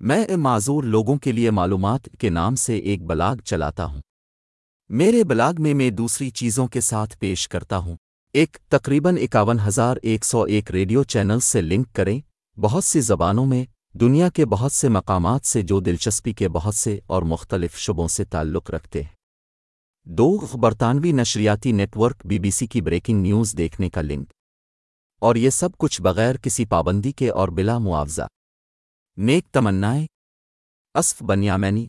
میں معذور لوگوں کے لیے معلومات کے نام سے ایک بلاگ چلاتا ہوں۔ میرے بلاگ میں میں دوسری چیزوں کے ساتھ پیش کرتا ہوں۔ ایک، تقریباً اکاون ہزار ایک سو ایک ریڈیو چینل سے لنک کریں۔ بہت سی زبانوں میں، دنیا کے بہت سے مقامات سے جو دلچسپی کے بہت سے اور مختلف شبوں سے تعلق رکھتے ہیں۔ دو برطانوی نشریاتی network B B C کی بریکنگ نیوز دیکھنے کا لنک۔ اور یہ سب کچھ بغیر کسی پابندی کے اور بلا معاوضہ۔ نیک تمنائیں۔ اسف بنیامینی۔